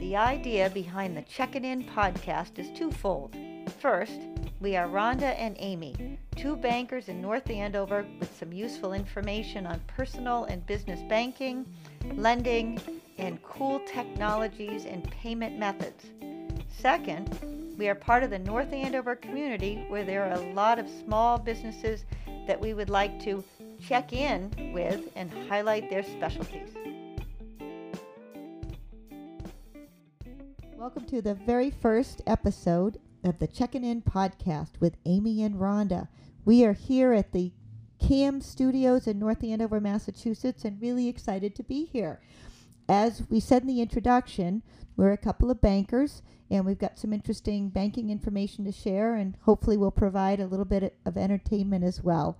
The idea behind the Checkin' In podcast is twofold. First, we are Rhonda and Amy, two bankers in North Andover with some useful information on personal and business banking, lending, and cool technologies and payment methods. Second, we are part of the North Andover community where there are a lot of small businesses that we would like to check in with and highlight their specialties. Welcome to the very first episode of the Checking In podcast with Amy and Rhonda. We are here at the CAM Studios in North Andover, Massachusetts, and really excited to be here. As we said in the introduction, we're a couple of bankers, and we've got some interesting banking information to share, and hopefully, we'll provide a little bit of entertainment as well.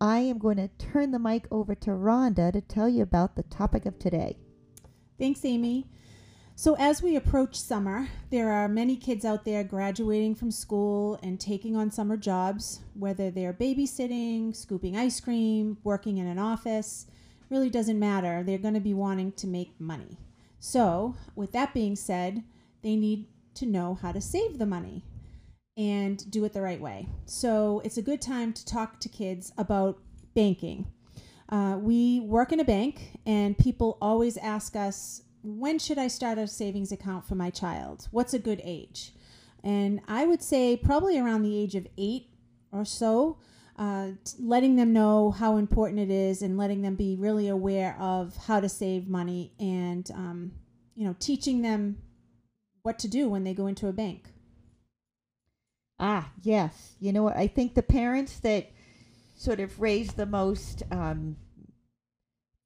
I am going to turn the mic over to Rhonda to tell you about the topic of today. Thanks, Amy. So, as we approach summer, there are many kids out there graduating from school and taking on summer jobs, whether they're babysitting, scooping ice cream, working in an office. Really doesn't matter. They're going to be wanting to make money. So, with that being said, they need to know how to save the money and do it the right way. So, it's a good time to talk to kids about banking. Uh, we work in a bank, and people always ask us, when should I start a savings account for my child? What's a good age? And I would say probably around the age of eight or so, uh, letting them know how important it is and letting them be really aware of how to save money and, um, you know, teaching them what to do when they go into a bank. Ah, yes. You know what? I think the parents that sort of raise the most um,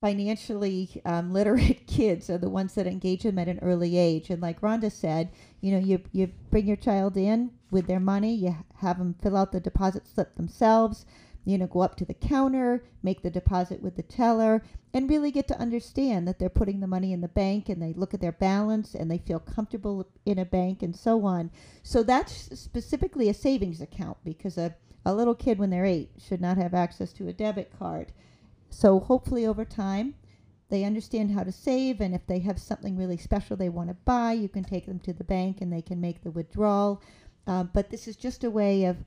financially um, literate kids are the ones that engage them at an early age. And like Rhonda said, you know, you, you bring your child in with their money, you have them fill out the deposit slip themselves, you know, go up to the counter, make the deposit with the teller, and really get to understand that they're putting the money in the bank and they look at their balance and they feel comfortable in a bank and so on. So that's specifically a savings account because a, a little kid when they're eight should not have access to a debit card. So hopefully over time, they understand how to save, and if they have something really special they want to buy, you can take them to the bank and they can make the withdrawal. Uh, but this is just a way of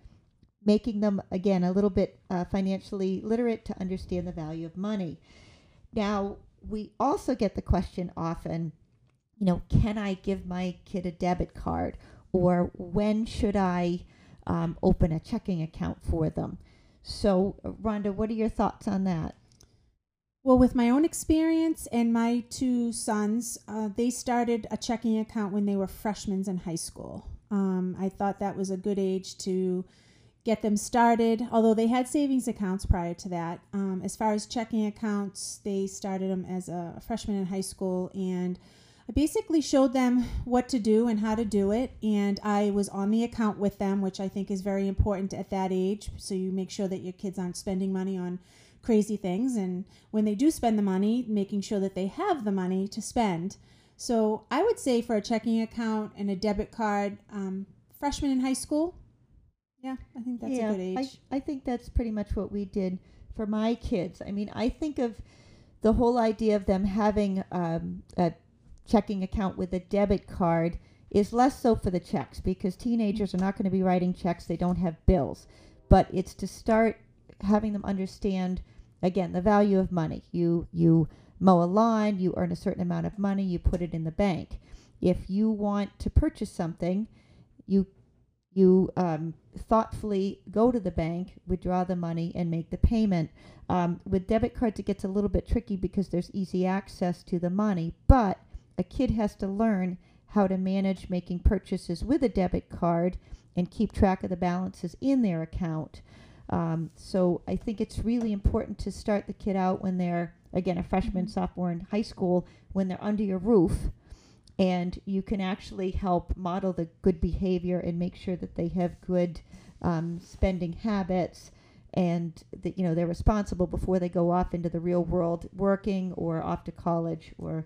making them, again, a little bit uh, financially literate to understand the value of money. Now, we also get the question often, you know, can I give my kid a debit card? Or when should I um, open a checking account for them? So, Rhonda, what are your thoughts on that? Well, with my own experience and my two sons, uh, they started a checking account when they were freshmen in high school. Um, I thought that was a good age to get them started, although they had savings accounts prior to that. Um, as far as checking accounts, they started them as a freshman in high school, and I basically showed them what to do and how to do it. And I was on the account with them, which I think is very important at that age. So you make sure that your kids aren't spending money on crazy things. And when they do spend the money, making sure that they have the money to spend. So I would say for a checking account and a debit card, um, freshman in high school. Yeah, I think that's yeah, a good age. I, I think that's pretty much what we did for my kids. I mean, I think of the whole idea of them having um, a checking account with a debit card is less so for the checks because teenagers are not going to be writing checks. They don't have bills. But it's to start having them understand again the value of money. You you mow a lawn, you earn a certain amount of money, you put it in the bank. If you want to purchase something, you you um, thoughtfully go to the bank, withdraw the money, and make the payment. Um, with debit cards, it gets a little bit tricky because there's easy access to the money, but a kid has to learn how to manage making purchases with a debit card and keep track of the balances in their account. Um, so I think it's really important to start the kid out when they're, again, a freshman, mm-hmm. sophomore in high school, when they're under your roof. And you can actually help model the good behavior and make sure that they have good um, spending habits and that you know they're responsible before they go off into the real world working or off to college or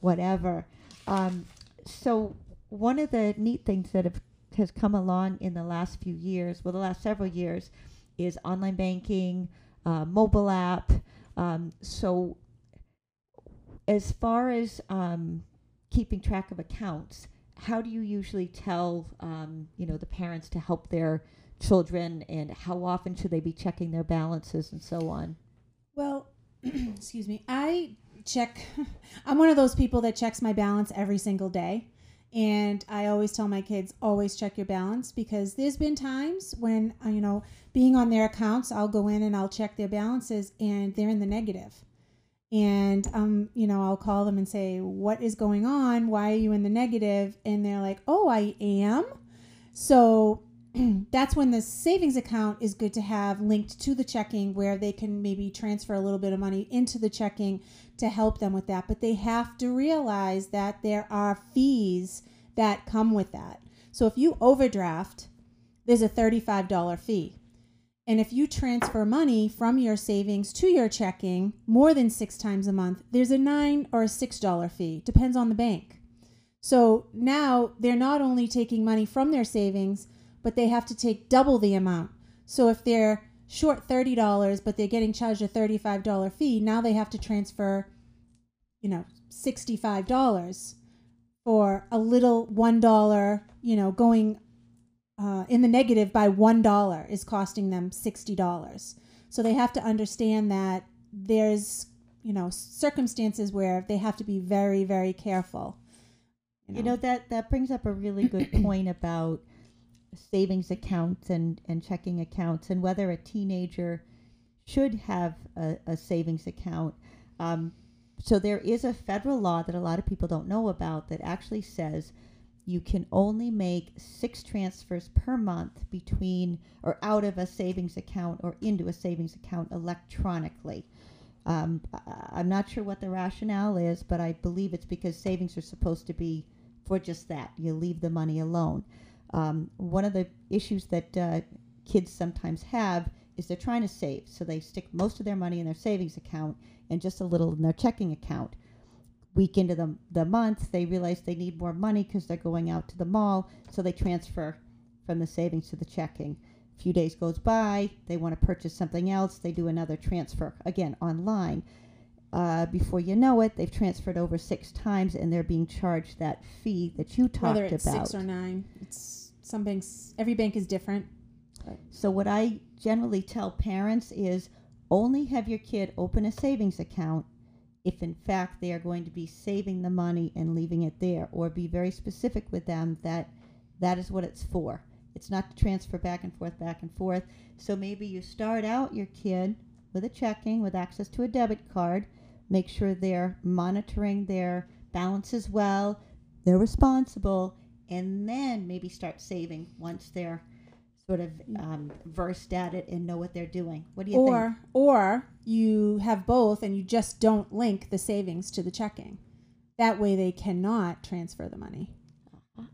whatever. Um, so one of the neat things that have, has come along in the last few years, well, the last several years, is online banking, uh, mobile app. Um, so, as far as um, keeping track of accounts, how do you usually tell, um, you know, the parents to help their children, and how often should they be checking their balances and so on? Well, excuse me. I check. I'm one of those people that checks my balance every single day. And I always tell my kids, always check your balance because there's been times when, uh, you know, being on their accounts, I'll go in and I'll check their balances and they're in the negative. And, um, you know, I'll call them and say, what is going on? Why are you in the negative? And they're like, oh, I am. So that's when the savings account is good to have linked to the checking where they can maybe transfer a little bit of money into the checking to help them with that. But they have to realize that there are fees that come with that. So if you overdraft, there's a $35 fee. And if you transfer money from your savings to your checking more than six times a month, there's a nine or a six dollar fee. Depends on the bank. So now they're not only taking money from their savings, but they have to take double the amount. So if they're short $30, but they're getting charged a $35 fee, now they have to transfer, you know, $65 for a little $1, you know, going uh, in the negative by $1 is costing them $60. So they have to understand that there's, you know, circumstances where they have to be very, very careful. You know, that that brings up a really good point about savings accounts and, and checking accounts and whether a teenager should have a, a savings account. Um, so there is a federal law that a lot of people don't know about that actually says you can only make six transfers per month between or out of a savings account or into a savings account electronically. Um, I'm not sure what the rationale is, but I believe it's because savings are supposed to be for just that. You leave the money alone. Um, one of the issues that uh, kids sometimes have is they're trying to save, so they stick most of their money in their savings account and just a little in their checking account. Week into the, the month, they realize they need more money because they're going out to the mall, so they transfer from the savings to the checking. A few days goes by, they want to purchase something else, they do another transfer, again, online. Uh, before you know it, they've transferred over six times and they're being charged that fee that you talked Whether it's about. six or nine, it's some banks. Every bank is different. So what I generally tell parents is only have your kid open a savings account if in fact they are going to be saving the money and leaving it there or be very specific with them that that is what it's for. It's not to transfer back and forth back and forth. So maybe you start out your kid with a checking with access to a debit card, make sure they're monitoring their balances well, they're responsible, and then maybe start saving once they're sort of um, versed at it and know what they're doing. What do you or think? or you have both and you just don't link the savings to the checking. That way they cannot transfer the money.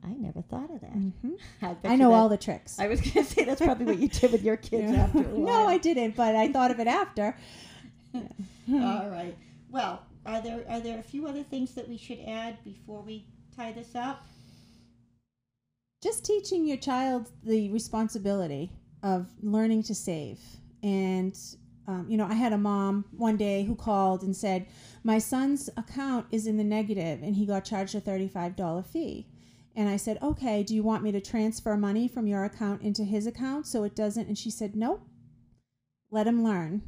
I never thought of that. Mhm. I, I know that- all the tricks. I was going to say that's probably what you did with your kids Yeah. after a while. no, I didn't, but I thought of it after. All right. Well, are there are there a few other things that we should add before we tie this up? just teaching your child the responsibility of learning to save and um, you know i had a mom one day who called and said my son's account is in the negative and he got charged a $35 fee and i said okay do you want me to transfer money from your account into his account so it doesn't? And she said nope. Let him learn.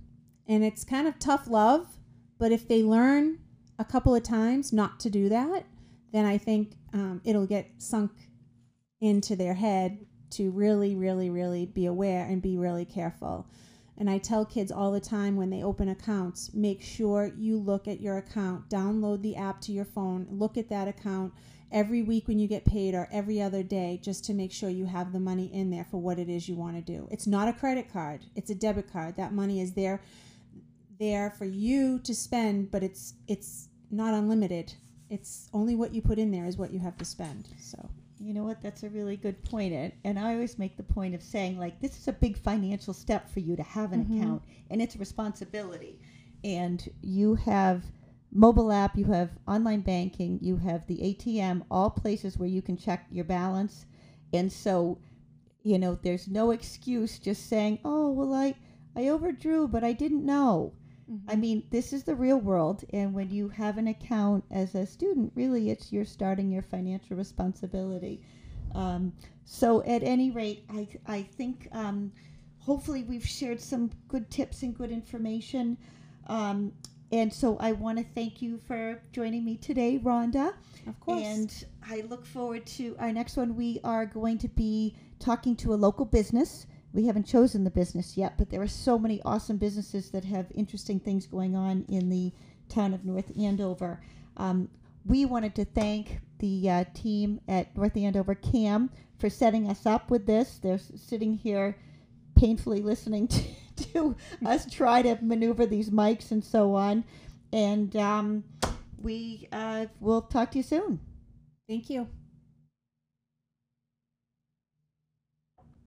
And it's kind of tough love but if they learn a couple of times not to do that then i think um, it'll get sunk into their head to really, really, really be aware and be really careful. And I tell kids all the time when they open accounts, make sure you look at your account, download the app to your phone, look at that account every week when you get paid or every other day just to make sure you have the money in there for what it is you want to do. It's not a credit card, it's a debit card. That money is there there for you to spend, but it's it's not unlimited. It's only what you put in there is what you have to spend. So You know what? That's a really good point. And, and I always make the point of saying, like, this is a big financial step for you to have an Mhm. account, and it's a responsibility. And you have mobile app, you have online banking, you have the ATM, all places where you can check your balance. And so, you know, there's no excuse just saying, "Oh, well, I I overdrew, but I didn't know." I mean, this is the real world, and when you have an account as a student, really, it's you're starting your financial responsibility. Um, so, at any rate, I I think um, hopefully we've shared some good tips and good information. Um, and so, I want to thank you for joining me today, Rhonda. Of course. And I look forward to our next one. We are going to be talking to a local business. We haven't chosen the business yet, but there are so many awesome businesses that have interesting things going on in the town of North Andover. Um, we wanted to thank the uh, team at North Andover CAM for setting us up with this. They're sitting here painfully listening to, to us try to maneuver these mics and so on. And um, we uh, will talk to you soon. Thank you.